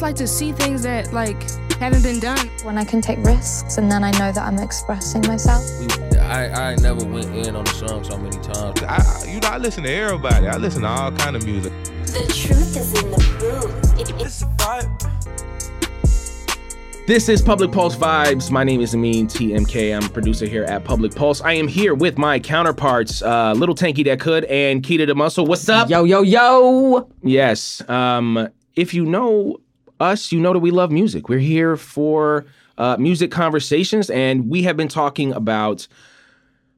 just like to see things that like haven't been done. When I can take risks and then I know that I'm expressing myself. I, I never went in on the song so many times. I, you know, I listen to everybody. I listen to all kind of music. The truth is in the booth. It, it's This is Public Pulse Vibes. My name is Amin TMK. I'm a producer here at Public Pulse. I am here with my counterparts, uh, Little Tanky That Could and Keita the Muscle. What's up? Yo, yo, yo. Yes. Um, if you know us, you know that we love music. We're here for uh, music conversations, and we have been talking about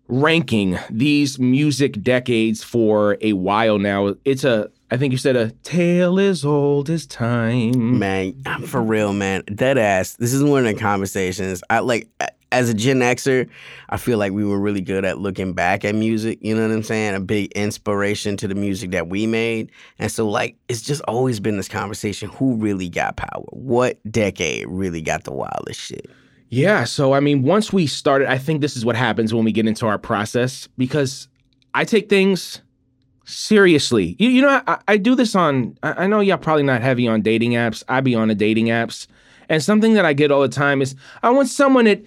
ranking these music decades for a while now. It's a, I think you said a tale as old as time. Man, I'm for real, man. Dead ass. This is one of the conversations. I like as a Gen Xer, I feel like we were really good at looking back at music. You know what I'm saying? A big inspiration to the music that we made. And so, like, it's just always been this conversation who really got power? What decade really got the wildest shit? Yeah. So, I mean, once we started, I think this is what happens when we get into our process because I take things seriously. You, you know, I, I do this on, I, I know y'all probably not heavy on dating apps. I be on the dating apps. And something that I get all the time is I want someone that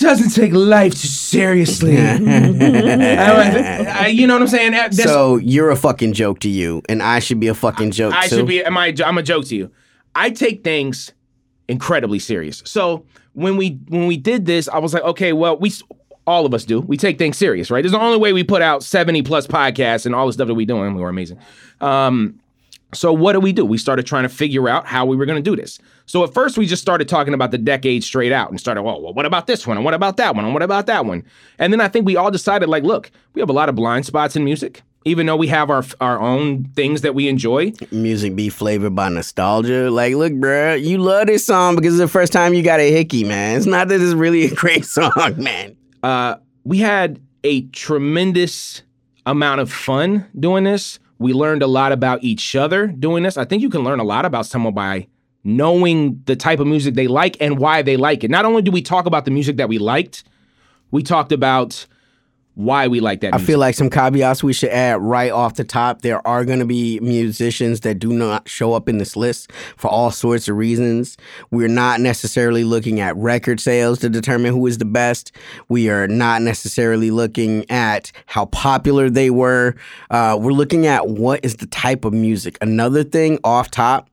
doesn't take life too seriously. I- I- you know what I'm saying? That's- so you're a fucking joke to you, and I should be a fucking joke I too. should be. Am I? I'm a joke to you. I take things incredibly serious. So when we when we did this, I was like, okay, well, we all of us do. We take things serious, right? This is the only way we put out 70 plus podcasts and all the stuff that we doing. We were amazing. Um, so what do we do? We started trying to figure out how we were going to do this. So at first we just started talking about the decade straight out and started, well, well, what about this one? And what about that one? And what about that one? And then I think we all decided, like, look, we have a lot of blind spots in music. Even though we have our our own things that we enjoy, Music be flavored by nostalgia. Like, look, bruh, you love this song because it's the first time you got a hickey, man. It's not that it's really a great song, man. uh, we had a tremendous amount of fun doing this. We learned a lot about each other doing this. I think you can learn a lot about someone by knowing the type of music they like and why they like it. Not only do we talk about the music that we liked, we talked about why we like that I music. feel like some caveats we should add right off the top. There are going to be musicians that do not show up in this list for all sorts of reasons. We're not necessarily looking at record sales to determine who is the best. We are not necessarily looking at how popular they were. Uh, we're looking at what is the type of music. Another thing off top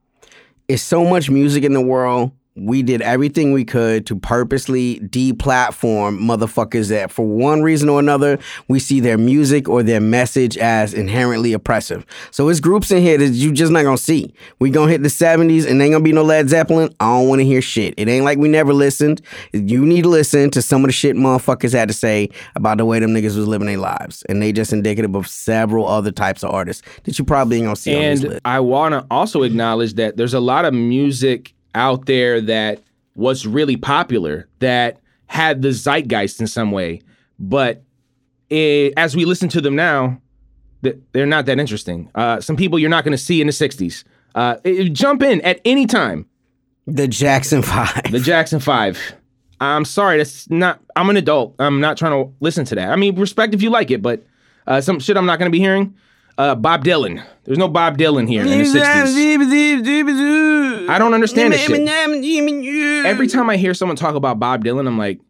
is so much music in the world. We did everything we could to purposely deplatform motherfuckers that, for one reason or another, we see their music or their message as inherently oppressive. So it's groups in here that you just not gonna see. We gonna hit the 70s and ain't gonna be no Led Zeppelin. I don't wanna hear shit. It ain't like we never listened. You need to listen to some of the shit motherfuckers had to say about the way them niggas was living their lives. And they just indicative of several other types of artists that you probably ain't gonna see on this and list. I want to also acknowledge that there's a lot of music out there that was really popular that had the zeitgeist in some way, but eh, as we listen to them now, they're not that interesting. Uh, some people you're not going to see in the '60s. Uh, eh, jump in at any time. The Jackson Five. The Jackson Five. I'm sorry, that's not. I'm an adult. I'm not trying to listen to that. I mean, respect if you like it, but uh, some shit I'm not going to be hearing. Uh, Bob Dylan. There's no Bob Dylan here in the '60s. I don't understand this shit. Every time I hear someone talk about Bob Dylan, I'm like,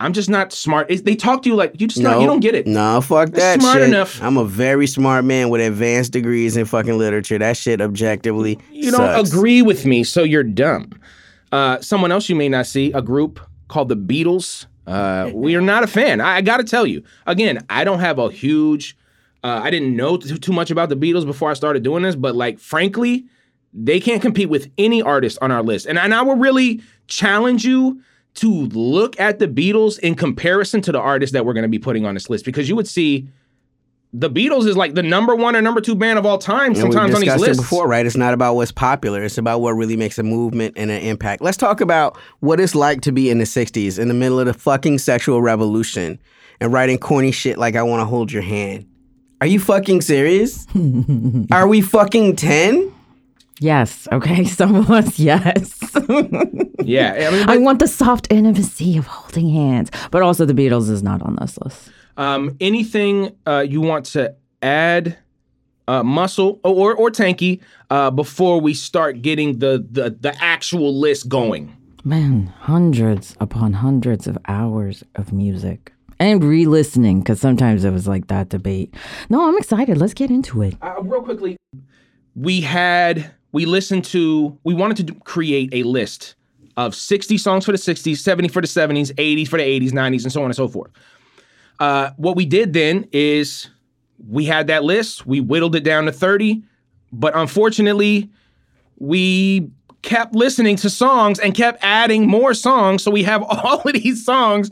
I'm just not smart. It's, they talk to you like you just not, you don't get it. No, fuck that smart shit. enough. I'm a very smart man with advanced degrees in fucking literature. That shit objectively You don't agree with me, so you're dumb. Uh, someone else you may not see, a group called the Beatles. Uh, we are not a fan. I, I got to tell you again. I don't have a huge. Uh, I didn't know too, too much about the Beatles before I started doing this, but like frankly, they can't compete with any artist on our list. And, and I will really challenge you to look at the Beatles in comparison to the artists that we're going to be putting on this list because you would see the Beatles is like the number one or number two band of all time And sometimes we've on these lists. it before, right? It's not about what's popular. It's about what really makes a movement and an impact. Let's talk about what it's like to be in the '60s, in the middle of the fucking sexual revolution, and writing corny shit like "I want to hold your hand." Are you fucking serious? Are we fucking ten? Yes. Okay. Some of us, yes. Yeah, I mean, I want the soft intimacy of holding hands, but also the Beatles is not on this list. Um, anything uh, you want to add uh, Muscle or or Tanky uh, before we start getting the the the actual list going. Man, hundreds upon hundreds of hours of music. And re listening, because sometimes it was like that debate. No, I'm excited. Let's get into it. Uh, real quickly, we had we listened to we wanted to do, create a list of 60 songs for the 60s, 70 for the 70s, 80s for the 80s, 90s, and so on and so forth. Uh, what we did then is we had that list, we whittled it down to 30, but unfortunately, we kept listening to songs and kept adding more songs. So we have all of these songs.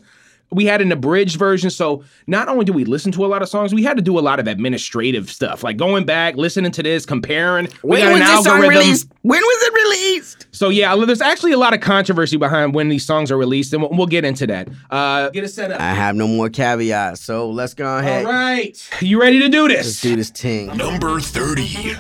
We had an abridged version. So not only do we listen to a lot of songs, we had to do a lot of administrative stuff, like going back, listening to this, comparing. We When got was an this song released? When was it released? So yeah, there's actually a lot of controversy behind when these songs are released, and we'll, we'll get into that. Uh, get it set up. I have no more caveats, so let's go ahead. All right, you ready to do this? Let's do this thing. Number 30.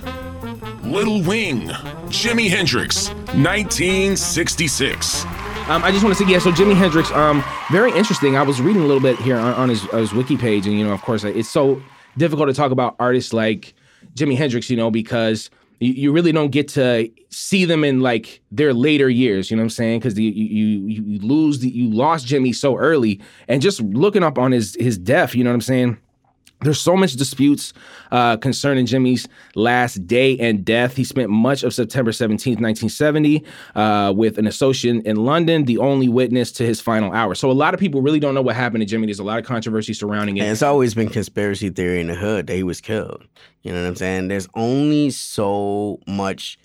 Little Wing, Jimi Hendrix, 1966. Um, I just want to say, yeah. So Jimi Hendrix, um, very interesting. I was reading a little bit here on, on his, his wiki page, and you know, of course, it's so difficult to talk about artists like Jimi Hendrix, you know, because you, you really don't get to see them in like their later years. You know what I'm saying? Because you, you you you lose the, you lost Jimi so early, and just looking up on his his death, you know what I'm saying? There's so much disputes uh, concerning Jimi's last day and death. He spent much of September 17th, 1970, uh, with an associate in London, the only witness to his final hour. So a lot of people really don't know what happened to Jimi. There's a lot of controversy surrounding it. And it's always been conspiracy theory in the hood that he was killed. You know what I'm saying? There's only so much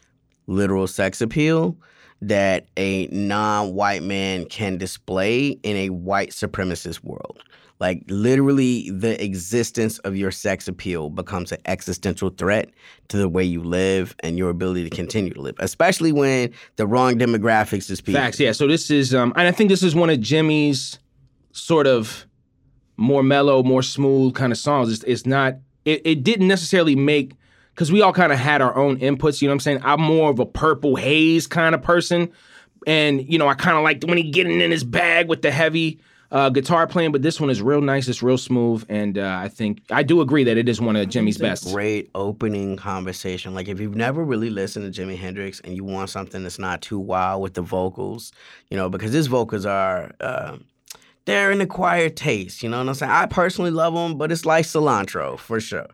literal sex appeal that a non-white man can display in a white supremacist world. Like literally the existence of your sex appeal becomes an existential threat to the way you live and your ability to continue to live, especially when the wrong demographics is people. Facts, yeah. So this is, um, and I think this is one of Jimi's sort of more mellow, more smooth kind of songs. It's, it's not, it, it didn't necessarily make, because we all kind of had our own inputs, you know what I'm saying? I'm more of a purple haze kind of person. And, you know, I kind of liked when he getting in his bag with the heavy uh, guitar playing, but this one is real nice. It's real smooth. And uh, I think, I do agree that it is one of Jimi's best. Great opening conversation. Like if you've never really listened to Jimi Hendrix and you want something that's not too wild with the vocals, you know, because his vocals are uh, they're an acquired taste. You know what I'm saying? I personally love them, but it's like cilantro for sure.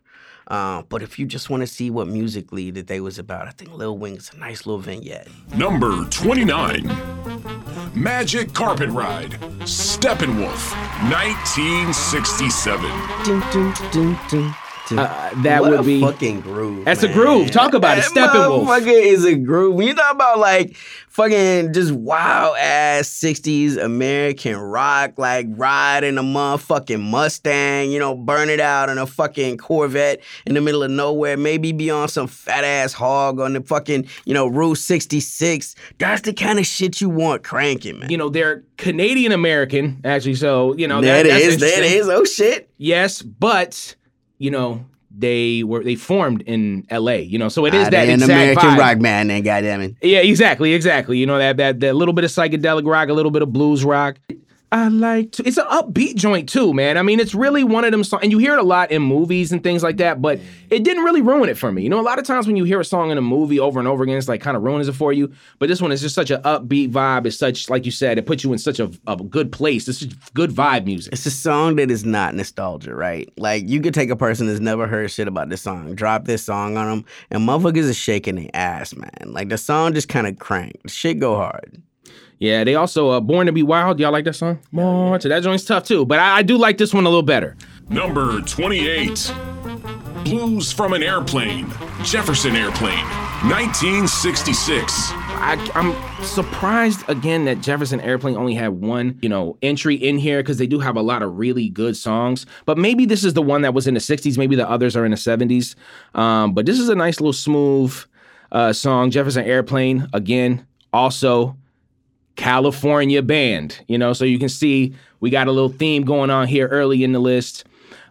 Uh, but if you just want to see what musically that they was about, I think Lil Wing's a nice little vignette. Number 29. Magic Carpet Ride, Steppenwolf, 1967. Dun, dun, dun, Uh, that would be. fucking groove. That's a groove. Talk about it. That Steppenwolf. motherfucker is a groove. When you talk about like fucking just wild ass 60s American rock, like riding a motherfucking Mustang, you know, burn it out in a fucking Corvette in the middle of nowhere, maybe be on some fat ass hog on the fucking, you know, Route 66. That's the kind of shit you want cranking, man. you know, they're Canadian American, actually. So, you know, that that, is, that is. Oh shit. Yes, but you know, they were they formed in L.A. You know, so it is Ah, that an American vibe. rock band, then goddamn it. Yeah, exactly, exactly. You know that that that little bit of psychedelic rock, a little bit of blues rock. I like to. It's an upbeat joint too, man. I mean, it's really one of them songs, and you hear it a lot in movies and things like that. But it didn't really ruin it for me. You know, a lot of times when you hear a song in a movie over and over again, it's like kind of ruins it for you. But this one is just such an upbeat vibe. It's such, like you said, it puts you in such a, a good place. This is good vibe music. It's a song that is not nostalgia, right? Like you could take a person that's never heard shit about this song, drop this song on them, and motherfuckers is shaking their ass, man. Like the song just kind of crank. The shit go hard. Yeah, they also uh, Born to Be Wild. Y'all like that song? Born to that joint's tough too, but I, I do like this one a little better. Number 28. Blues from an Airplane, Jefferson Airplane, 1966. I, I'm surprised again that Jefferson Airplane only had one, you know, entry in here because they do have a lot of really good songs. But maybe this is the one that was in the '60s. Maybe the others are in the '70s. Um, but this is a nice little smooth uh, song. Jefferson Airplane again, also California band. You know, so you can see we got a little theme going on here early in the list.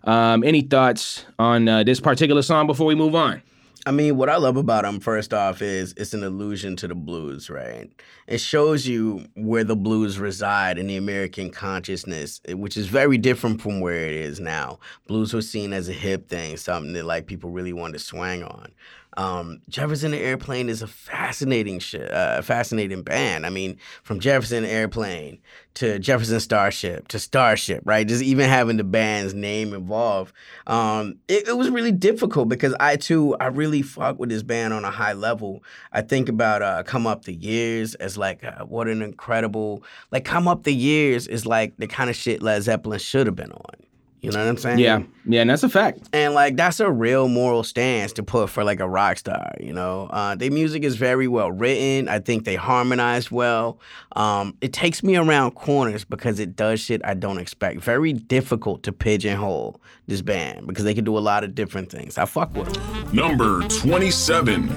Um, any thoughts on uh, this particular song before we move on? I mean, what I love about them, first off, is it's an allusion to the blues, right? It shows you where the blues reside in the American consciousness, eh, which is very different from where it is now. Blues was seen as a hip thing, something that like people really wanted to swang on. Um, Jefferson Airplane is a fascinating, uh, fascinating band. I mean, from Jefferson Airplane to Jefferson Starship to Starship, right? Just even having the band's name involved, um, it, it was really difficult because I too, I really fuck with this band on a high level. I think about uh, Come Up the Years as like uh, what an incredible, like Come Up the Years is like the kind of shit Led Zeppelin should have been on. You know what I'm saying? Yeah, yeah, and that's a fact. And like that's a real moral stance to put for like a rock star, you know. Uh, their music is very well written. I think they harmonize well. Um, it takes me around corners because it does shit I don't expect. Very difficult to pigeonhole this band because they can do a lot of different things. I fuck with them. Number 27.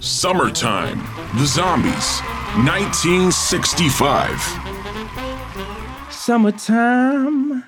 Summertime. The Zombies. 1965. Summertime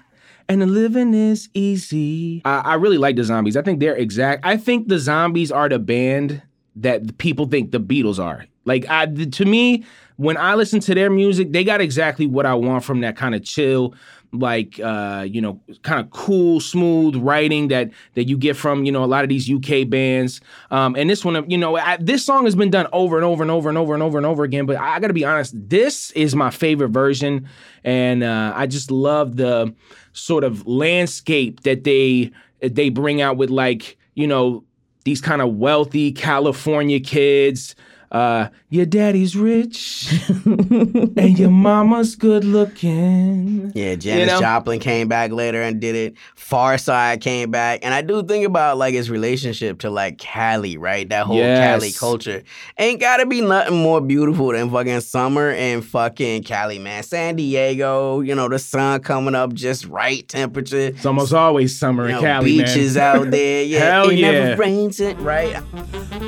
and the living is easy. I, I really like the zombies. I think they're exact. I think the zombies are the band that people think the Beatles are. Like I, to me, when I listen to their music, they got exactly what I want from that kind of chill, like uh, you know, kind of cool, smooth writing that that you get from you know a lot of these UK bands. Um, and this one, you know, I, this song has been done over and over and over and over and over and over again. But I, got to be honest, this is my favorite version, and uh, I just love the sort of landscape that they they bring out with like you know these kind of wealthy California kids. Uh, your daddy's rich and your mama's good looking. Yeah, Janis You know? Joplin came back later and did it. Pharcyde came back, and I do think about like his relationship to like Cali, right? That whole Yes. Cali culture. Ain't gotta be nothing more beautiful than fucking summer and fucking Cali, man. San Diego, you know, the sun coming up just right temperature. It's almost always summer You in know, Cali, man. beaches out there. Yeah, Hell it yeah. never rains it, right?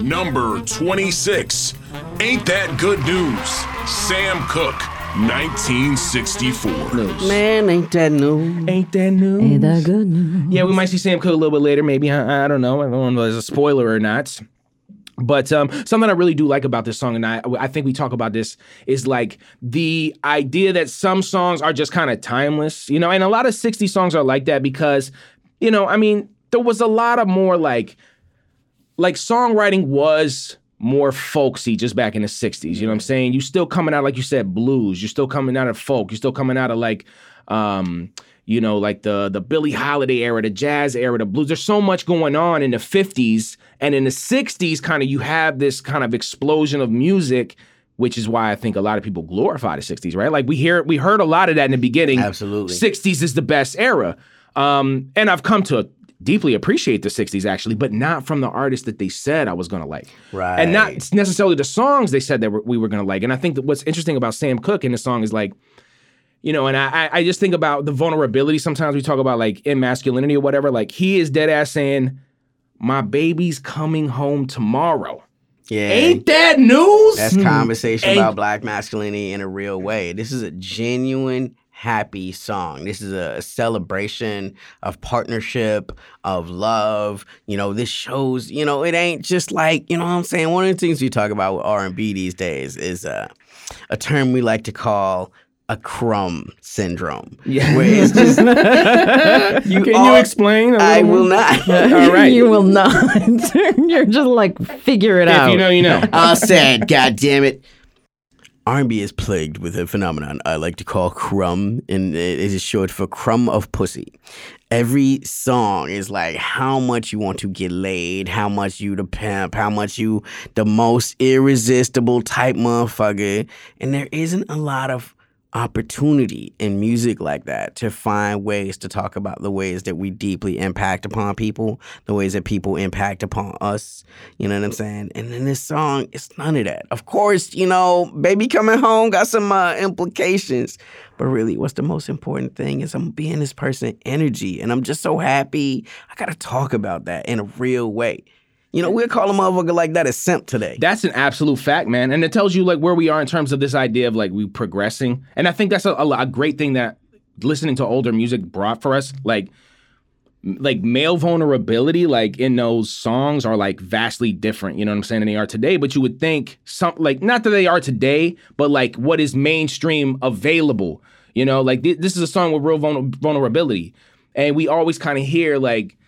Number 26. Ain't That Good News? Sam Cooke. 1964. News. Man, ain't that new? Ain't that news? Ain't that good news? Yeah, we might see Sam Cooke a little bit later, maybe. I, I don't know. I don't know if it's a spoiler or not. But um, something I really do like about this song, and I, I think we talk about this, is like the idea that some songs are just kind of timeless, you know, and a lot of 60 songs are like that because, you know, I mean, there was a lot of more like, like songwriting was more folksy just back in the 60s. You know what I'm saying? You still coming out, like you said, blues. You're still coming out of folk. You're still coming out of like, um, you know, like the the Billie Holiday era, the jazz era, the blues. There's so much going on in the 50s. And in the 60s, kind of you have this kind of explosion of music, which is why I think a lot of people glorify the 60s, right? Like we hear we heard a lot of that in the beginning. Absolutely. 60s is the best era. Um, and I've come to deeply appreciate the 60s actually, but not from the artists that they said I was gonna like. Right. And not necessarily the songs they said that we were gonna like. And I think that what's interesting about Sam Cooke in the song is like, you know, and I, I- I just think about the vulnerability. Sometimes we talk about like in masculinity or whatever. Like he is dead ass saying, "My baby's coming home tomorrow." Yeah. Ain't that news? That's conversation Ain't- about black masculinity in a real way. This is a genuine happy song. This is a celebration of partnership, of love. You know, this shows, you know, it ain't just like, you know what I'm saying? One of the things we talk about with R&B these days is uh, a term we like to call a crumb syndrome. Yeah. Where it's just you Can you explain? a I little will more? not. All right. you will not. You're just like figure it If out. you know, you know. I said, God damn it. R&B is plagued with a phenomenon I like to call crumb, and it is short for crumb of pussy. Every song is like how much you want to get laid, how much you the pimp, how much you the most irresistible type motherfucker, and there isn't a lot of opportunity in music like that to find ways to talk about the ways that we deeply impact upon people, the ways that people impact upon us. You know what I'm saying? And in this song, it's none of that. Of course, you know, baby coming home got some uh, implications, but really, what's the most important thing is I'm being this person energy, and I'm just so happy. I gotta talk about that in a real way. You know, we'll call a motherfucker like that a simp today. That's an absolute fact, man, and it tells you like where we are in terms of this idea of like we progressing. And I think that's a, a, a great thing that listening to older music brought for us. Like like male vulnerability like in those songs are like vastly different you know what i'm saying than they are today but you would think some like not that they are today but like what is mainstream available you know like thi- this is a song with real vulner- vulnerability and we always kind of hear like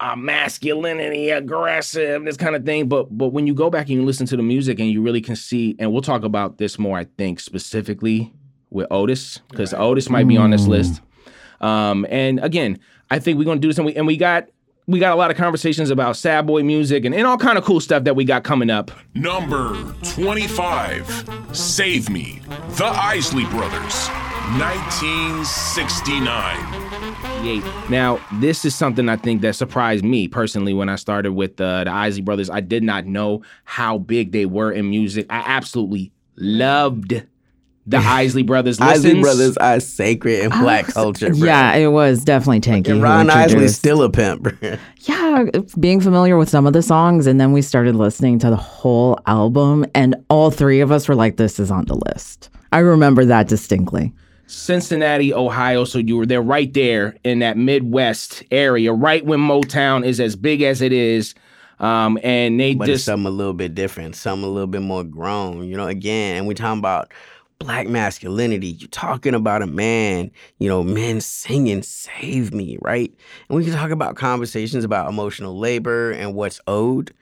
uh, masculinity aggressive this kind of thing but but when you go back and you listen to the music and you really can see and we'll talk about this more i think specifically with otis because otis might be on this list um, and again, I think we're gonna do this, and we and we got we got a lot of conversations about sad boy music and, and all kind of cool stuff that we got coming up. Number 25. Save Me. The Isley Brothers. 1969. Yay. Now, this is something I think that surprised me personally when I started with uh, the Isley Brothers. I did not know how big they were in music. I absolutely loved the Isley Brothers. Isley Listens. Brothers are sacred in black culture, bro. Yeah, it was definitely Tanky. And who Ron Isley's introduced- still a pimp, bro. yeah, being familiar with some of the songs, and then we started listening to the whole album, and all three of us were like, "This is on the list." I remember that distinctly. Cincinnati, Ohio. So you were there right there in that Midwest area, right when Motown is as big as it is. Um, and they But it's just something a little bit different, something a little bit more grown. You know, again, and we're talking about black masculinity. You're talking about a man, you know, men singing "Save Me," right? And we can talk about conversations about emotional labor and what's owed.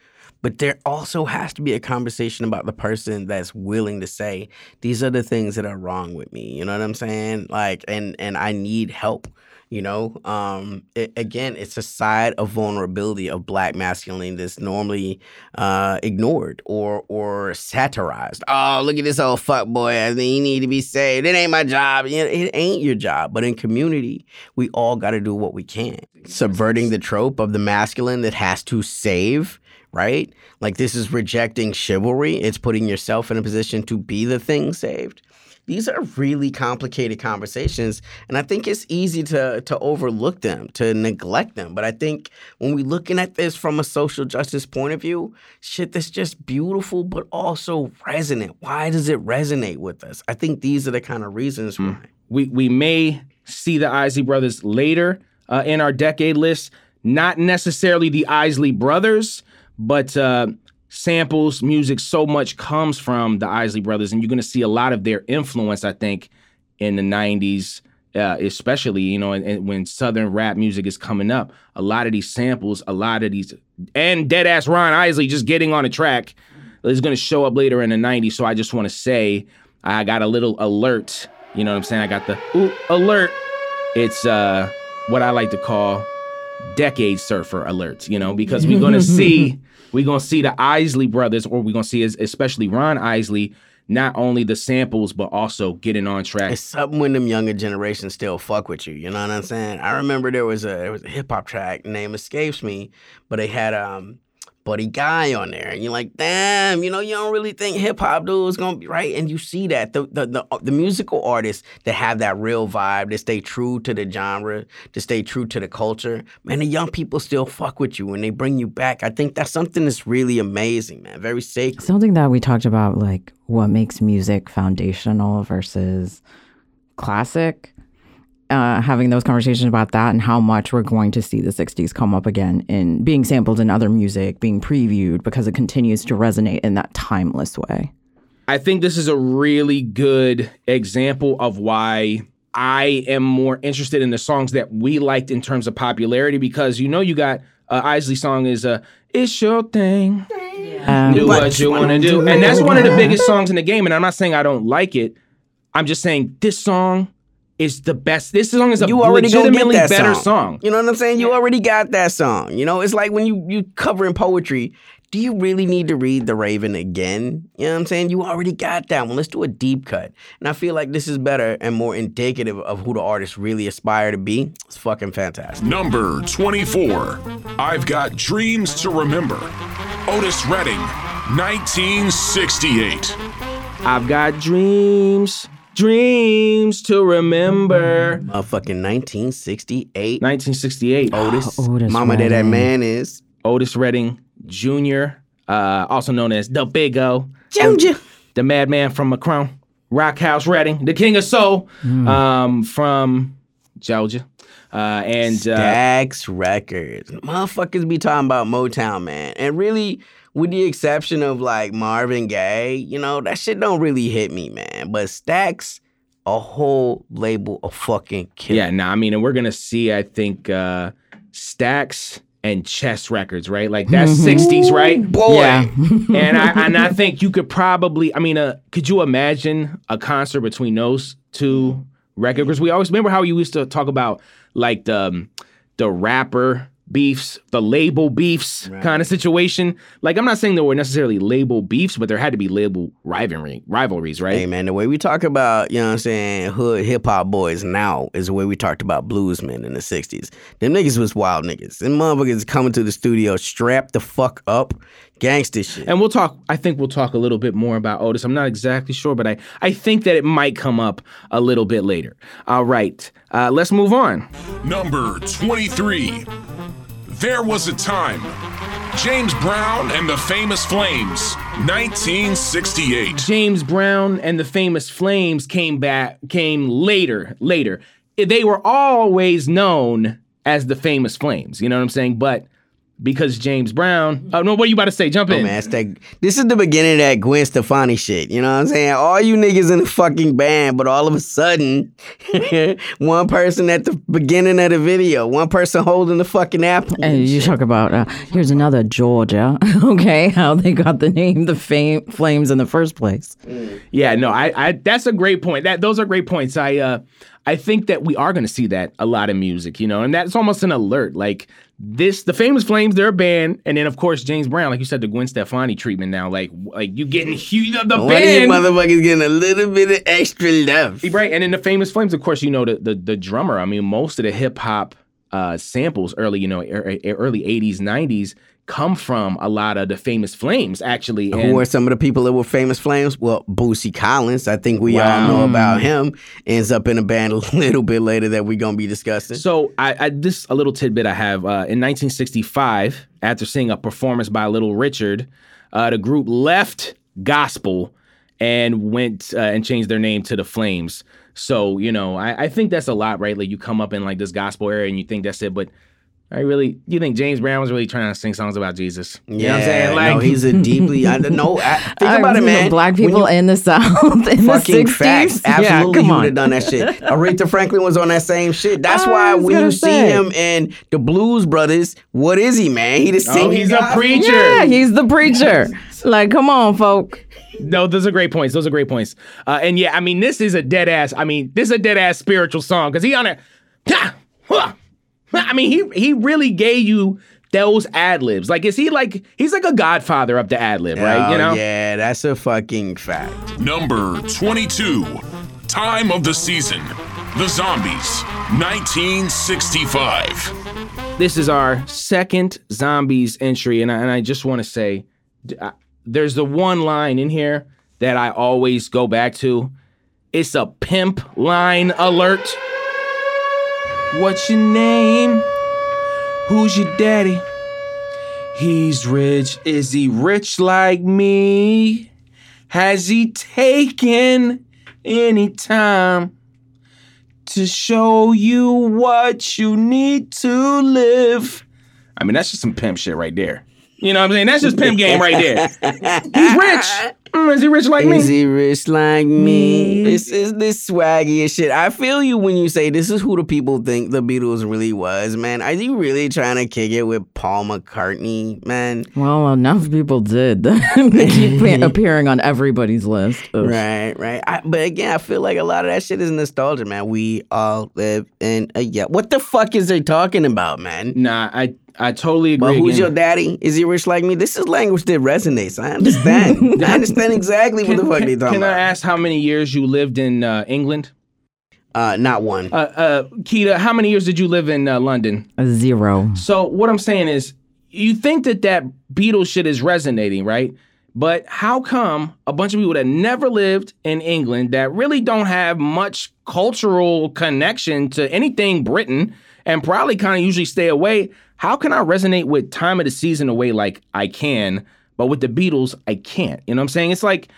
But there also has to be a conversation about the person that's willing to say, these are the things that are wrong with me. You know what I'm saying? Like, and and I need help. You know, um, it, again, it's a side of vulnerability of black masculinity that's normally uh, ignored or or satirized. Oh, look at this old fuck boy! I think he need to be saved. It ain't my job. You know, it ain't your job. But in community, we all got to do what we can. Subverting the trope of the masculine that has to save. Right? Like this is rejecting chivalry. It's putting yourself in a position to be the thing saved these are really complicated conversations and i think it's easy to to overlook them to neglect them but i think when we're looking at this from a social justice point of view shit that's just beautiful but also resonant why does it resonate with us i think these are the kind of reasons why we we may see the Isley Brothers later uh, in our decade list. Not necessarily the Isley Brothers, but uh, samples, music. So much comes from the Isley Brothers, and you're going to see a lot of their influence. I think in the '90s, uh, especially you know, and, and when Southern rap music is coming up, a lot of these samples, a lot of these, and dead ass Ron Isley just getting on a track is going to show up later in the '90s. So I just want to say, I got a little alert. You know what I'm saying? I got the ooh, alert. It's uh, what I like to call decade surfer alerts. You know, because we're going to see we're to see the Isley brothers, or we're to see es- especially Ron Isley. Not only the samples, but also getting on track. It's something when them younger generations still fuck with you. You know what I'm saying? I remember there was a there was a hip hop track name escapes me, but they had um Buddy Guy on there, and you're like, damn, you know, you don't really think hip hop dude is gonna be right, and you see that the, the the uh, the musical artists that have that real vibe, that stay true to the genre, to stay true to the culture, man, the young people still fuck with you and they bring you back. I think that's something that's really amazing, man. Very sacred. Something that we talked about, like what makes music foundational versus classic. Uh, having those conversations about that and how much we're going to see the 60s come up again in being sampled in other music, being previewed because it continues to resonate in that timeless way. I think this is a really good example of why I am more interested in the songs that we liked in terms of popularity because you know you got uh, Isley song is uh, "It's Your Thing." Do what you want to do. And that's one of the biggest songs in the game. And I'm not saying I don't like it. I'm just saying this song is the best. This song is a you already gonna get legitimately that better song. song. You know what I'm saying? You already got that song. You know, it's like when you you covering poetry. Do you really need to read The Raven again? You know what I'm saying? You already got that one. Let's do a deep cut. And I feel like this is better and more indicative of who the artists really aspire to be. It's fucking fantastic. Number 24. I've Got Dreams to Remember. Otis Redding, 1968. I've got dreams, dreams to remember. A fucking 1968. 1968. Otis, Otis mama that that man is. Otis Redding Jr., uh, also known as the Big O, Ginger. the madman from Macon, Rockhouse Redding, the King of Soul, um, from Georgia. Uh, and uh, Stax Records. Motherfuckers be talking about Motown, man. And really, with the exception of like Marvin Gaye, you know, that shit don't really hit me, man. But Stax, a whole label of fucking killer. yeah, nah, I mean, and we're gonna see. I think uh, Stax and Chess Records, right? Like that's '60s, right? Boy. Yeah. and I and I think you could probably, I mean, uh, could you imagine a concert between those two records? Because we always remember how you used to talk about like the um, the rapper beefs, the label beefs kind of situation. Like I'm not saying there were necessarily label beefs, but there had to be label rivalry rivalries, right? Hey man, the way we talk about, you know what I'm saying, hood hip hop boys now is the way we talked about bluesmen in the 60s. Them niggas was wild niggas. Them motherfuckers coming to the studio strapped the fuck up, gangster shit. And we'll talk. I think we'll talk a little bit more about Otis. I'm not exactly sure, but I I think that it might come up a little bit later. All right, uh, let's move on. Number 23. There was a time. James Brown and the Famous Flames, 1968. James Brown and the famous Flames came back came later later. They were always known as the famous Flames. You know what I'm saying? But because James Brown, oh no, what are you about to say? Jump Oh in. man, it's that, this is the beginning of that Gwen Stefani shit. You know what I'm saying? All you niggas in the fucking band, but all of a sudden, one person at the beginning of the video, one person holding the fucking apple. And you talk about uh, here's another Georgia, okay? How they got the name the fame, Flames in the first place. Yeah, no, I, I that's a great point. That those are great points. I uh I think that we are gonna see that a lot in music, you know, and that's almost an alert. Like this the famous flames, they're a band, and then of course James Brown, like you said, the Gwen Stefani treatment now. Like like you getting huge the One band. motherfuckers getting a little bit of extra love. Right, and then the famous flames, of course, you know the the, the drummer. I mean, most of the hip hop uh, samples early, you know, er- er- early '80s, '90s come from a lot of the famous flames, actually. Who are some of the people that were famous flames? Well, Bootsy Collins. I think we all know about him. Ends up in a band a little bit later that we're gonna be discussing. so, I, I this a little tidbit I have. Uh, in 1965, after seeing a performance by Little Richard, uh, the group left gospel and went uh, and changed their name to the Flames. So, you know, I, I think that's a lot, right? Like you come up in like this gospel area and you think that's it, but I really, you think James Brown was really trying to sing songs about Jesus? You know what I'm saying? Like, no, he's a deeply. I don't know. I, think Uh, about it, you man. Black people you- in the South in the fucking 60s. facts. Yeah, Absolutely, come he would have done that shit. Aretha Franklin was on that same shit. That's I why was when gonna you see him in the Blues Brothers, what is he, man? He the oh, singing he's a preacher. Yeah, he's the preacher. like, come on, folk. No, those are great points. Those are great points. Uh, and yeah, I mean, this is a dead ass. I mean, this is a dead ass spiritual song because he on it. I mean, he he really gave you those ad libs. Like, is he like he's like a godfather of the ad lib, right? Oh, you know. Yeah, that's a fucking fact. Number 22. Time of the season. The Zombies, 1965. This is our second zombies entry, and I, and I just want to say, d- I- there's the one line in here that I always go back to. It's a pimp line alert. What's your name? Who's your daddy? He's rich. Is he rich like me? Has he taken any time to show you what you need to live? I mean, that's just some pimp shit right there. You know what I'm saying? That's just pimp game right there. He's rich. Mm, is he rich like me? Is he rich like me? This is this swaggy shit. I feel you when you say this is who the people think the Beatles really was, man. Are you really trying to kick it with Paul McCartney, man? Well, enough people did. they keep appearing on everybody's list. of- Right, right. I, but again, I feel like a lot of that shit is nostalgia, man. We all live in a yeah. What the fuck is they talking about, man? Nah, I I totally agree. But who's again. your daddy? Is he rich like me? This is language that resonates. I understand. I understand exactly what the fuck they talking about. Can I ask how many years you lived in uh, England? Uh, not one. Uh, uh, Keita, how many years did you live in uh, London? A zero. So what I'm saying is, you think that that Beatles shit is resonating, right? But how come a bunch of people that never lived in England that really don't have much cultural connection to anything Britain and probably kind of usually stay away? How can I resonate with time of the season away like I can, but with the Beatles I can't? You know what I'm saying? It's like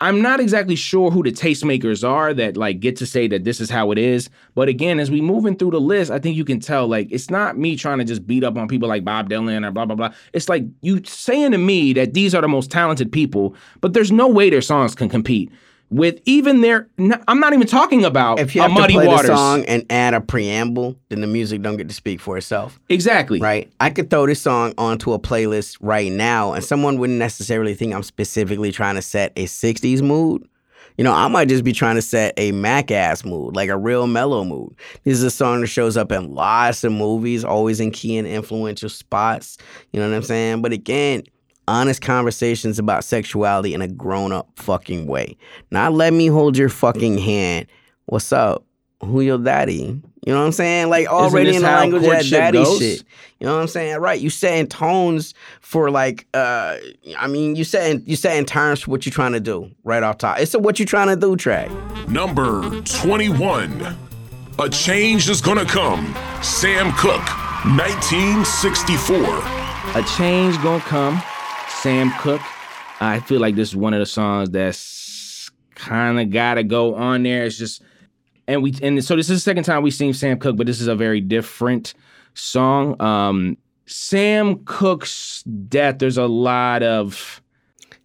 I'm not exactly sure who the tastemakers are that like get to say that this is how it is. But again, as we moving through the list, I think you can tell like it's not me trying to just beat up on people like Bob Dylan or blah blah blah. It's like you saying to me that these are the most talented people, but there's no way their songs can compete with even their. I'm not even talking about If you a have to Muddy play Waters. the song and add a preamble, then the music don't get to speak for itself. Exactly. Right? I could throw this song onto a playlist right now, and someone wouldn't necessarily think I'm specifically trying to set a 60s mood. You know, I might just be trying to set a Mac ass mood, like a real mellow mood. This is a song that shows up in lots of movies, always in key and influential spots. You know what I'm saying? But again, honest conversations about sexuality in a grown up fucking way. Not let me hold your fucking hand. What's up? Who your daddy? You know what I'm saying? Like already in the language of that daddy goes? shit. You know what I'm saying? Right. You setting tones for like uh I mean you setting you setting terms for what you're trying to do right off top. It's a what you trying to do track. Number 21. A Change is Gonna Come. Sam Cooke, 1964. A change gonna come. Sam Cooke. I feel like this is one of the songs that's kind of gotta go on there. It's just, and we and so this is the second time we've seen Sam Cooke, but this is a very different song. Um, Sam Cooke's death. There's a lot of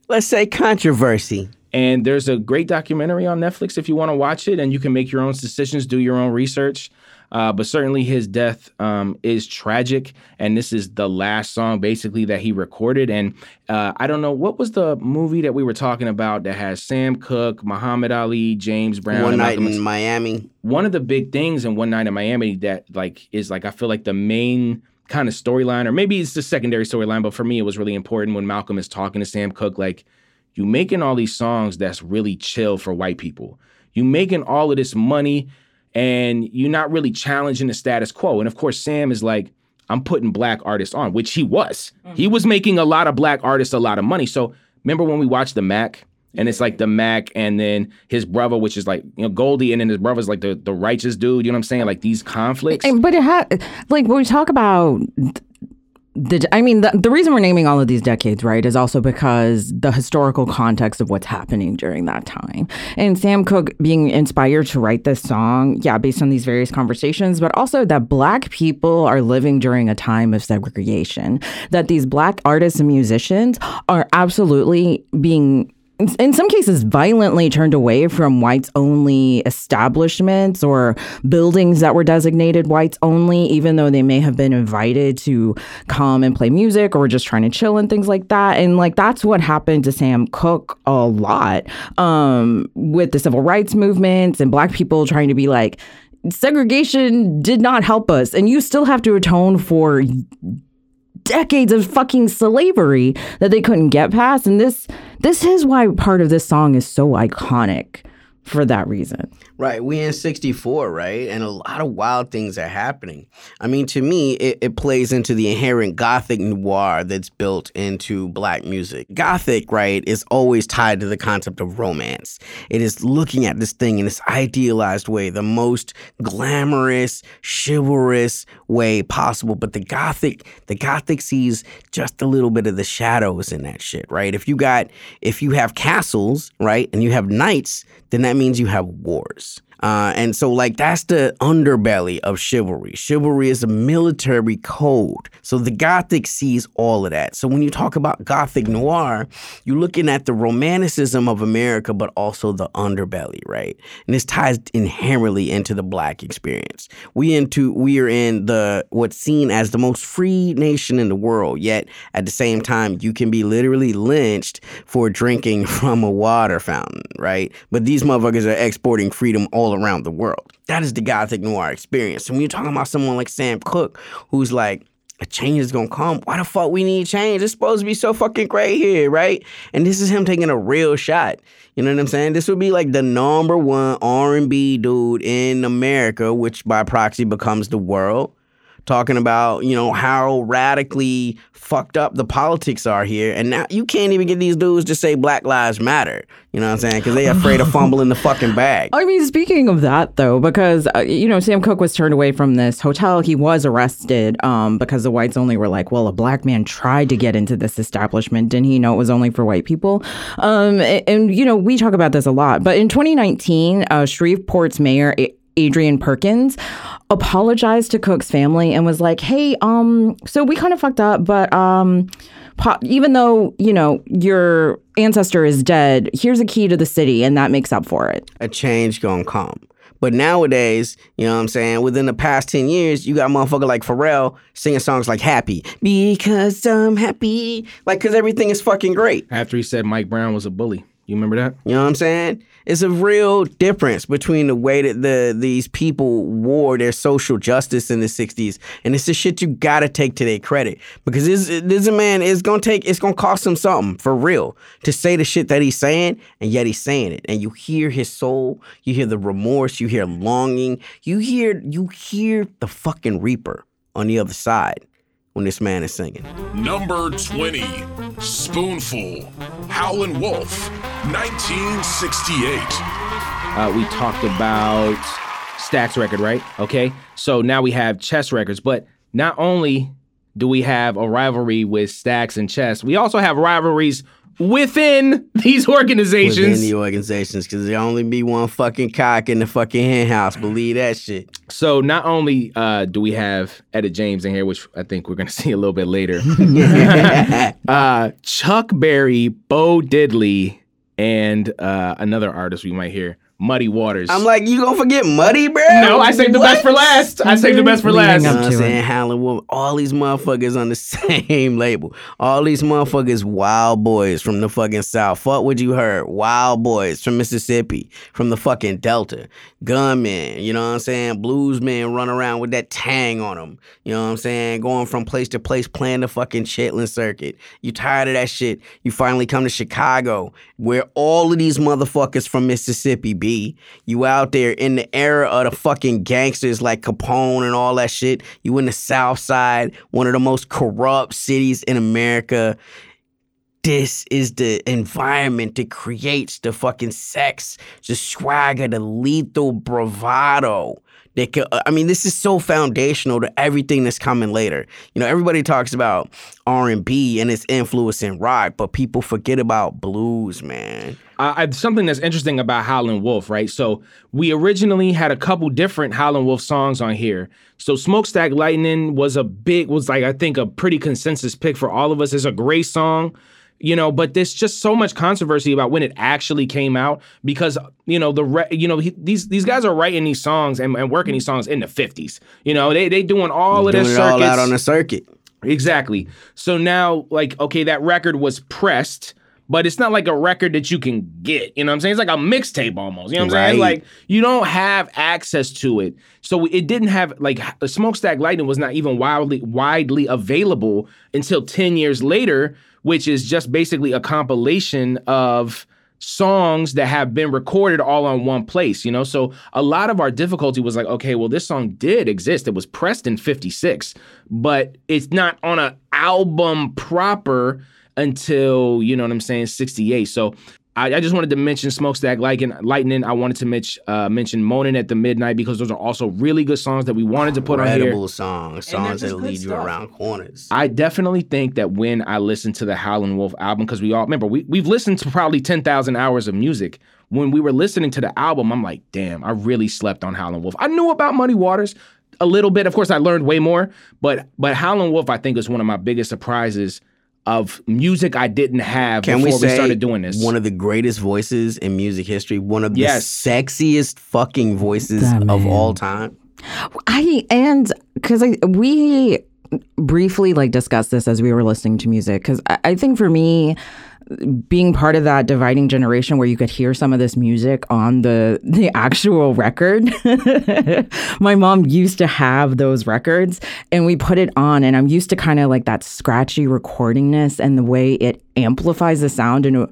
Let's say controversy. and there's a great documentary on Netflix if you want to watch it, and you can make your own decisions, do your own research. Uh, but certainly his death um, is tragic, and this is the last song basically that he recorded. And uh, I don't know what was the movie that we were talking about that has Sam Cooke, Muhammad Ali, James Brown, One night in Miami. One of the big things in One Night in Miami that like is like I feel like the main kind of storyline, or maybe it's the secondary storyline, but for me it was really important when Malcolm is talking to Sam Cooke, like you making all these songs that's really chill for white people. You making all of this money and you're not really challenging the status quo. And of course, Sam is like, I'm putting black artists on, which he was. Mm. He was making a lot of black artists a lot of money. So remember when we watched the Mack? And it's like the Mack and then his brother, which is like, you know, Goldie, and then his brother's like the, the righteous dude. You know what I'm saying? Like these conflicts. And- But it had like when we talk about the I mean the, the reason we're naming all of these decades, right, is also because the historical context of what's happening during that time. And Sam Cooke being inspired to write this song, yeah, based on these various conversations, but also that black people are living during a time of segregation, that these black artists and musicians are absolutely being in some cases violently turned away from whites only establishments or buildings that were designated whites only even though they may have been invited to come and play music or just trying to chill and things like that. And like that's what happened to Sam Cooke a lot um with the civil rights movements and black people trying to be like segregation did not help us. And you still have to atone for decades of fucking slavery that they couldn't get past. And this this is why part of this song is so iconic for that reason Right. We in 64, right? And a lot of wild things are happening. I mean, to me, it, it plays into the inherent gothic noir that's built into black music. Gothic, right, is always tied to the concept of romance. It is looking at this thing in this idealized way, the most glamorous, chivalrous way possible. But the gothic, the gothic sees just a little bit of the shadows in that shit, right? If you got if you have castles, right, and you have knights, then that means you have wars. Uh, and so, like, that's the underbelly of chivalry. Chivalry is a military code. So the Gothic sees all of that. So when you talk about Gothic noir, you're looking at the romanticism of America, but also the underbelly, right? And this ties inherently into the Black experience. We into we are in the what's seen as the most free nation in the world. Yet at the same time, you can be literally lynched for drinking from a water fountain, right? But these motherfuckers are exporting freedom all around the world. That is the Gothic noir experience. And when you're talking about someone like Sam Cooke, who's like, a change is gonna come. Why the fuck we need change? It's supposed to be so fucking great here, right? And this is him taking a real shot. You know what I'm saying? This would be like the number one R&B dude in America, which by proxy becomes the world, talking about, you know, how radically fucked up the politics are here. And now you can't even get these dudes to say Black Lives Matter. You know what I'm saying? Because they're afraid of fumbling the fucking bag. I mean, speaking of that, though, because uh, you know Sam Cooke was turned away from this hotel, he was arrested um, because the whites only were like, "Well, a black man tried to get into this establishment. Didn't he know it was only for white people?" Um, and, and, you know, we talk about this a lot. But in 2019, uh, Shreveport's mayor. Adrian Perkins apologized to Cooke's family and was like, "Hey, um, so we kind of fucked up, but um, po- even though you know your ancestor is dead, here's a key to the city, and that makes up for it." A change gonna come. But nowadays, you know what I'm saying? Within the past 10 years, you got motherfucker like Pharrell singing songs like Happy. Because I'm happy. Like, because everything is fucking great. After he said Mike Brown was a bully. You remember that? You know what I'm saying? It's a real difference between the way that the these people wore their social justice in the 60s. And it's the shit you gotta take to their credit. Because this, this man is gonna take it's gonna cost him something for real to say the shit that he's saying, and yet he's saying it. And you hear his soul, you hear the remorse, you hear longing, you hear you hear the fucking reaper on the other side when this man is singing. Number 20, Spoonful, Howlin' Wolf, 1968. Uh, we talked about Stax record, right? Okay. So now we have Chess records, but not only do we have a rivalry with Stax and Chess, we also have rivalries within these organizations. Within the organizations, because there only be one fucking cock in the fucking hen house. Believe that shit. So not only uh, do we have Etta James in here, which I think we're gonna see a little bit later, uh, Chuck Berry, Bo Diddley, and uh, another artist we might hear, Muddy Waters. I'm like, you gonna forget Muddy, bro? no, I saved the best for last. I saved the best for last. You know what I'm saying? Howlin' Wolf. All these motherfuckers on the same label. All these motherfuckers wild boys from the fucking South. Fuck what you heard. Wild boys from Mississippi, from the fucking Delta. Gunmen, you know what I'm saying? Bluesmen run around with that tang on them. You know what I'm saying? Going from place to place playing the fucking Chitlin circuit. You tired of that shit. You finally come to Chicago where all of these motherfuckers from Mississippi be. You out there in the era of the fucking gangsters like Capone and all that shit. You in the South Side, one of the most corrupt cities in America. This is the environment that creates the fucking sex, the swagger, the lethal bravado. They could, uh, I mean, this is so foundational to everything that's coming later. You know, everybody talks about R and B and its influence in rock, but people forget about blues, man. I, I, something that's interesting about Howlin' Wolf, right? So we originally had a couple different Howlin' Wolf songs on here. So Smokestack Lightning was a big, was like I think a pretty consensus pick for all of us. It's a great song, you know. But there's just so much controversy about when it actually came out because you know the re- you know he, these these guys are writing these songs and, and working these songs in the 50s. You know they they doing all of this all out on the circuit. Exactly. So now, like, okay, that record was pressed, but it's not like a record that you can get. You know what I'm saying? It's like a mixtape almost. You know what I'm saying? Like, you don't have access to it. So it didn't have like the Smokestack Lightning was not even wildly widely available until 10 years later, which is just basically a compilation of songs that have been recorded all on one place, you know? So a lot of our difficulty was like, okay, well, this song did exist. It was pressed in 56, but it's not on an album proper until, you know what I'm saying, 68. So I, I just wanted to mention Smokestack Lightning. Lightning. I wanted to mention uh, mention Moaning at the Midnight because those are also really good songs that we wanted to put on here. Incredible songs, songs that good lead you around corners. I definitely think that when I listened to the Howlin' Wolf album, because we all remember we we've listened to probably ten thousand hours of music. When we were listening to the album, I'm like, damn, I really slept on Howlin' Wolf. I knew about Muddy Waters a little bit. Of course, I learned way more, but but Howlin' Wolf, I think, is one of my biggest surprises of music I didn't have Can before we say started doing this. one of the greatest voices in music history, one of Yes. the sexiest fucking voices That of all time? I and because I we briefly like discussed this as we were listening to music because I, I think for me being part of that dividing generation where you could hear some of this music on the the actual record. My mom used to have those records and we put it on and i'm used to kind of like that scratchy recordingness and the way it amplifies the sound and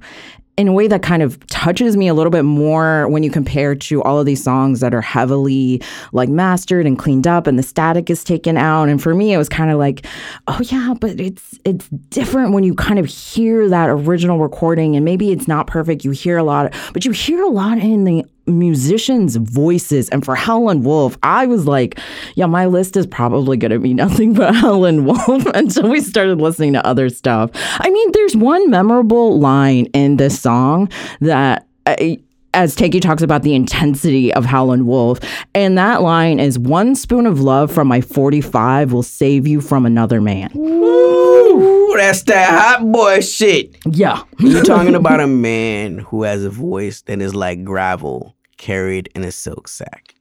in a way that kind of touches me a little bit more when you compare to all of these songs that are heavily like mastered and cleaned up and the static is taken out. And for me it was kind of like oh yeah but it's it's different when you kind of hear that original recording. And maybe it's not perfect. You hear a lot but you hear a lot in the musicians' voices. And for Howlin' Wolf, I was like, yeah, my list is probably going to be nothing but Howlin' Wolf until we started listening to other stuff. I mean, there's one memorable line in this song that. I, as Takei talks about the intensity of Howlin' Wolf, and that line is one spoon of love from my 45 will save you from another man. Ooh, that's that hot boy shit. Yeah. You're talking about a man who has a voice that is like gravel carried in a silk sack.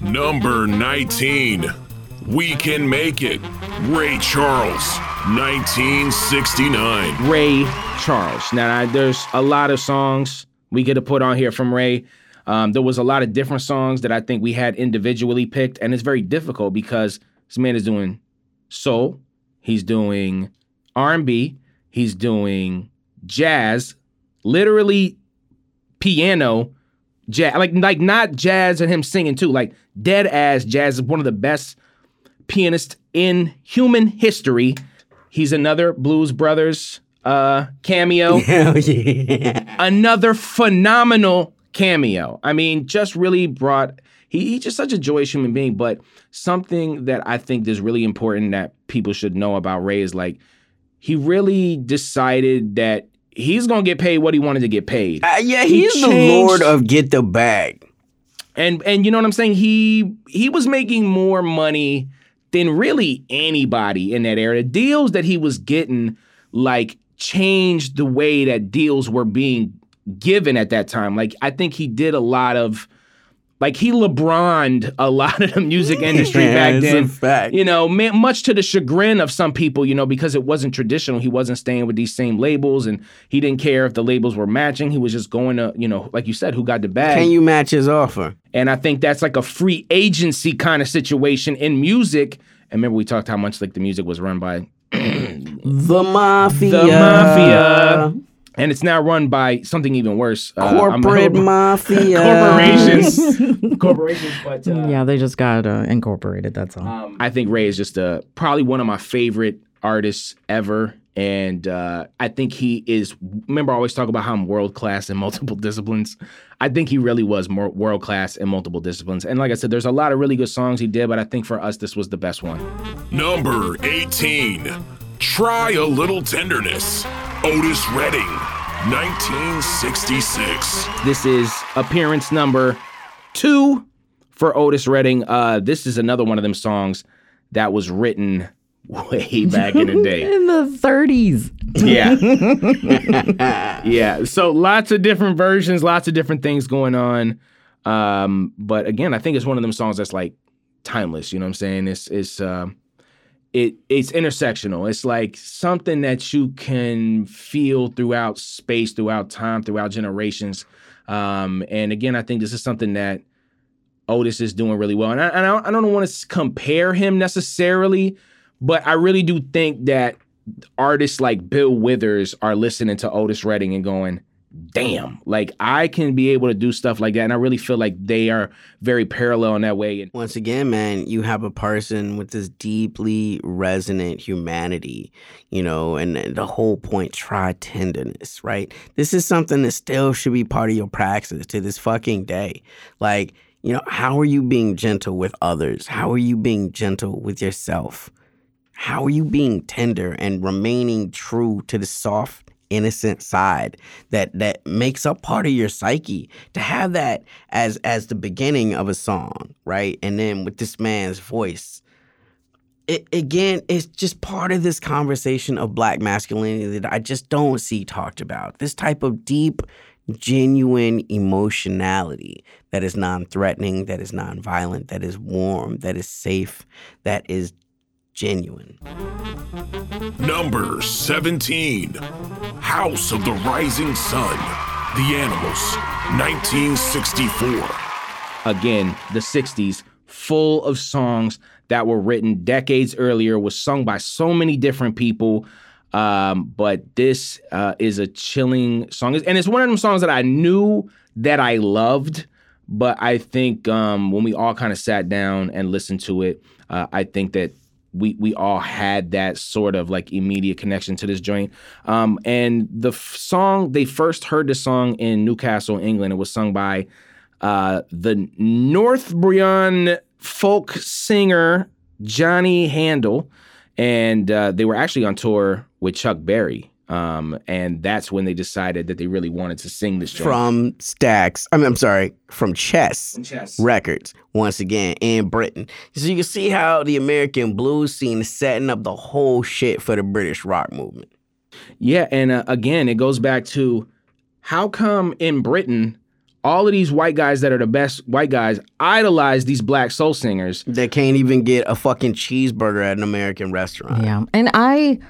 Number 19. We Can Make It. Ray Charles, 1969. Ray Charles. Now, I, there's a lot of songs we could have put on here from Ray. Um, there was a lot of different songs that I think we had individually picked, and it's very difficult because this man is doing soul, he's doing R&B, he's doing jazz, literally piano, jazz, like like not jazz and him singing too, like dead ass jazz is one of the best pianists in human history. He's another Blues Brothers uh, cameo. Hell yeah. Another phenomenal cameo. I mean, just really brought. He, he's just such a joyous human being. But something that I think is really important that people should know about Ray is like he really decided that he's gonna get paid what he wanted to get paid. Uh, yeah, He he's the lord of get the bag. and and you know what I'm saying? He he was making more money than really anybody in that era. The deals that he was getting like changed the way that deals were being given at that time. Like I think he did a lot of like he LeBroned a lot of the music industry back It's a then. fact. You know, ma- much to the chagrin of some people, you know, because it wasn't traditional. He wasn't staying with these same labels and he didn't care if the labels were matching. He was just going to, you know, like you said, who got the bag. Can you match his offer? And I think that's like a free agency kind of situation in music. And remember, we talked how much like the music was run by The mafia. the mafia, and it's now run by something even worse. Uh, I'm- Corporate mafia. corporations, corporations. But uh, yeah, they just got uh, incorporated. That's all. um, I think Ray is just uh, probably one of my favorite artists ever. And uh, I think he is. Remember, I always talk about how I'm world class in multiple disciplines. I think he really was more world class in multiple disciplines. And like I said, there's a lot of really good songs he did, but I think for us, this was the best one. Number 18. Try a Little Tenderness. Otis Redding, 1966. This is appearance number two for Otis Redding. Uh, this is another one of them songs that was written way back in the day. In the 30s. Yeah. yeah. So lots of different versions, lots of different things going on. Um, but again, I think it's one of them songs that's like timeless. You know what I'm saying? It's it's uh, it it's intersectional. It's like something that you can feel throughout space, throughout time, throughout generations. Um, and again, I think this is something that Otis is doing really well. And I, and I don't, want to compare him necessarily, but I really do think that artists like Bill Withers are listening to Otis Redding and going, damn, like I can be able to do stuff like that. And I really feel like they are very parallel in that way. And Once again, man, you have a person with this deeply resonant humanity, you know, and, and the whole point, try tenderness, right? This is something that still should be part of your praxis to this fucking day. Like, you know, how are you being gentle with others? How are you being gentle with yourself? How are you being tender and remaining true to the soft, innocent side that that makes up part of your psyche? To have that as as the beginning of a song, right? And then with this man's voice. It, again, it's just part of this conversation of black masculinity that I just don't see talked about. This type of deep, genuine emotionality that is non-threatening, that is non-violent, that is warm, that is safe, that is genuine. Number 17. House of the Rising Sun. The Animals, 1964. again, the 60s, full of songs that were written decades earlier, was sung by so many different people. Um, but this uh, is a chilling song, and it's one of them songs that I knew that I loved. But I think um, when we all kind of sat down and listened to it, uh, I think that we we all had that sort of like immediate connection to this joint. Um, and the f- song they first heard the song in Newcastle, England. It was sung by uh, the Northumbrian folk singer Johnny Handle, and uh, they were actually on tour with Chuck Berry. Um, and that's when they decided that they really wanted to sing this joint. From Stax, I mean, I'm sorry, from Chess, Chess. Records, once again, in Britain. So you can see how the American blues scene is setting up the whole shit for the British rock movement. Yeah, and uh, again, it goes back to how come in Britain all of these white guys that are the best white guys idolize these black soul singers. They can't even get a fucking cheeseburger at an American restaurant. Yeah. And I,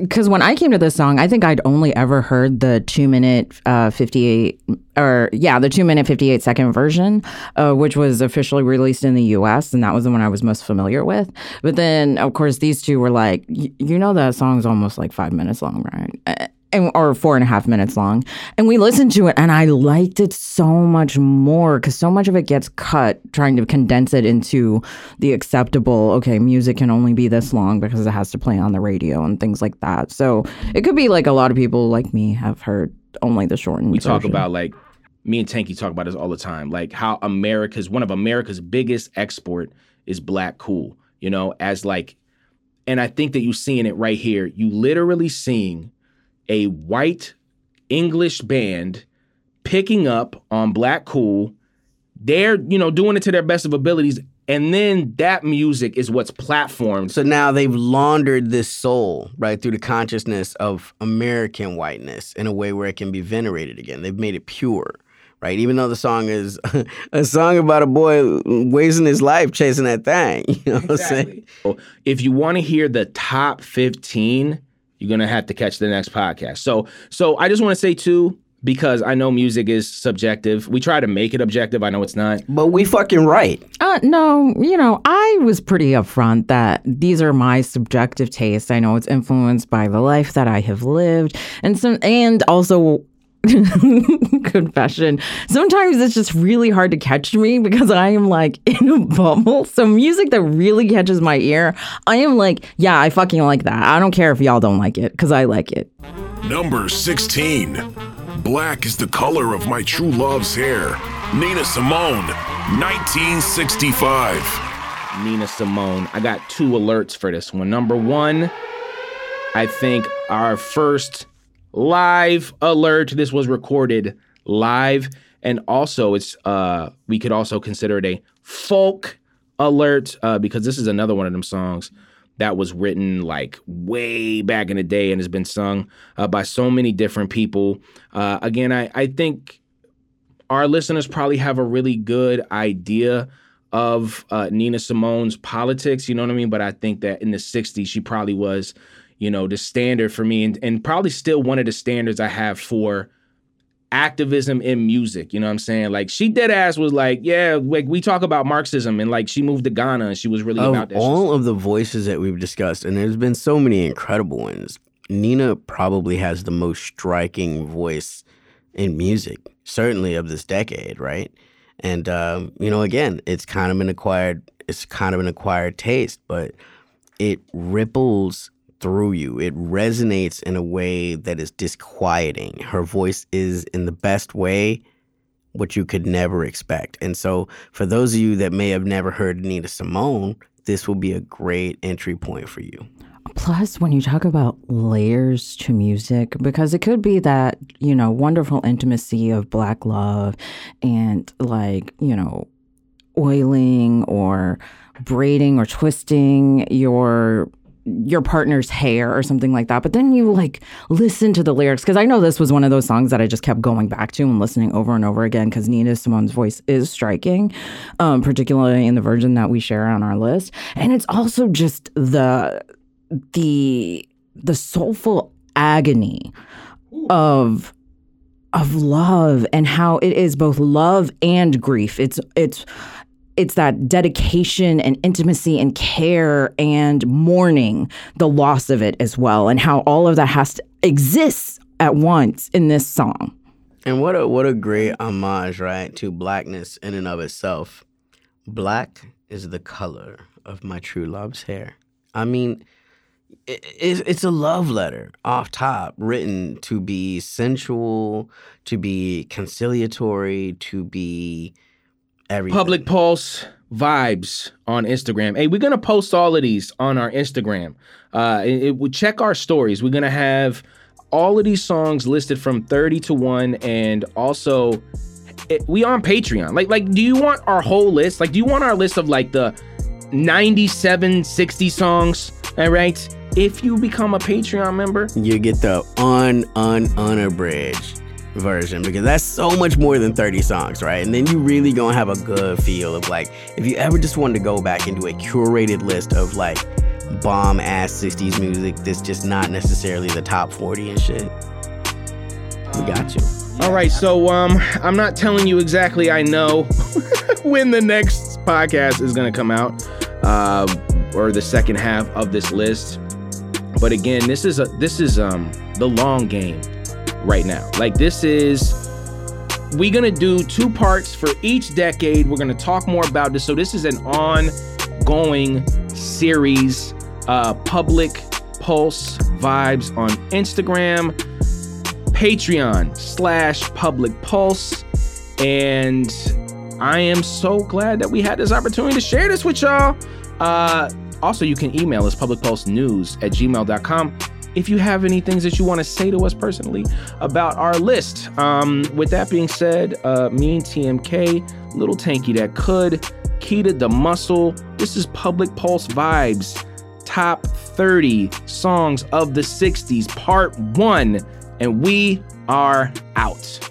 because when I came to this song, I think I'd only ever heard the two minute uh, 58, or yeah, the two minute 58 second version, uh, which was officially released in the US. And that was the one I was most familiar with. But then, of course, these two were like, you know, that song's almost like five minutes long, right? And, or four and a half minutes long. And we listened to it, and I liked it so much more because so much of it gets cut trying to condense it into the acceptable. Okay, music can only be this long because it has to play on the radio and things like that. So it could be like a lot of people like me have heard only the shortened. We version. talk about like me and Tanky talk about this all the time, like how America's one of America's biggest export is black cool. You know, as like, and I think that you're seeing it right here. You literally seeing a white English band picking up on Black Cool. They're, you know, doing it to their best of abilities. And then that music is what's platformed. So now they've laundered this soul right through the consciousness of American whiteness in a way where it can be venerated again. They've made it pure, right? Even though the song is a song about a boy wasting his life chasing that thing. You know what I'm saying? If you want to hear the top 15, you're gonna have to catch the next podcast. So, so I just want to say too, because I know music is subjective. We try to make it objective. I know it's not. But we fucking right. Uh, no, you know, I was pretty upfront that these are my subjective tastes. I know it's influenced by the life that I have lived, and some, and also confession. Sometimes it's just really hard to catch me because I am like in a bubble. So music that really catches my ear, I am like, yeah, I fucking like that. I don't care if y'all don't like it because I like it. Number 16. Black is the color of my true love's hair. Nina Simone, 1965. Nina Simone. I got two alerts for this one. Number one, I think our first live alert. This was recorded live, and also it's uh we could also consider it a folk alert uh, because this is another one of them songs that was written like way back in the day and has been sung uh, by so many different people. Uh, again, I I think our listeners probably have a really good idea of uh, Nina Simone's politics. You know what I mean? But I think that in the '60s, she probably was you know, the standard for me and, and probably still one of the standards I have for activism in music. You know what I'm saying? Like she dead ass was like, yeah, like we talk about Marxism and like she moved to Ghana and she was really of about that. all of the voices that we've discussed, and there's been so many incredible ones. Nina probably has the most striking voice in music, certainly of this decade, right? And um, you know, again, it's kind of an acquired, it's kind of an acquired taste, but it ripples through you. It resonates in a way that is disquieting. Her voice is, in the best way, what you could never expect. And so, for those of you that may have never heard Nina Simone, this will be a great entry point for you. Plus, when you talk about layers to music, because it could be that, you know, wonderful intimacy of Black love and like, you know, oiling or braiding or twisting your your partner's hair or something like that. But then you like listen to the lyrics because I know this was one of those songs that I just kept going back to and listening over and over again because Nina Simone's voice is striking, um, particularly in the version that we share on our list. And it's also just the the the soulful agony of of love and how it is both love and grief. It's it's it's that dedication and intimacy and care and mourning the loss of it as well, and how all of that has to exist at once in this song. And what a what a great homage, right, to blackness in and of itself. Black is the color of my true love's hair. I mean, it, it's, it's a love letter off top, written to be sensual, to be conciliatory, to be everything. Public Pulse vibes on Instagram. Hey, we're gonna post all of these on our Instagram. Uh, it, it- we check our stories. We're gonna have all of these songs listed from 30 to 1 and also it, we on Patreon. Like like do you want our whole list? Like do you want our list of like the 97 60 songs? All right? If you become a Patreon member, you get the un un unabridged version because that's so much more than 30 songs, right? And then you really gonna have a good feel of like if you ever just wanted to go back and do a curated list of like bomb ass 60s music that's just not necessarily the top 40 and shit. We got you. All right, so um, I'm not telling you exactly. I know when the next podcast is gonna come out, uh, or the second half of this list. But again, this is a this is um the long game right now. Like this is we're gonna do two parts for each decade. We're gonna talk more about this. So this is an ongoing series. Uh, public pulse vibes on Instagram. Patreon slash public pulse. And I am so glad that we had this opportunity to share this with y'all. Uh, also, you can email us publicpulsenews at gmail.com if you have any things that you want to say to us personally about our list. Um, with that being said, uh, me and TMK, Little Tanky That Could, Keita the Muscle, this is Public Pulse Vibes, top 30 songs of the 60s, part one and we are out.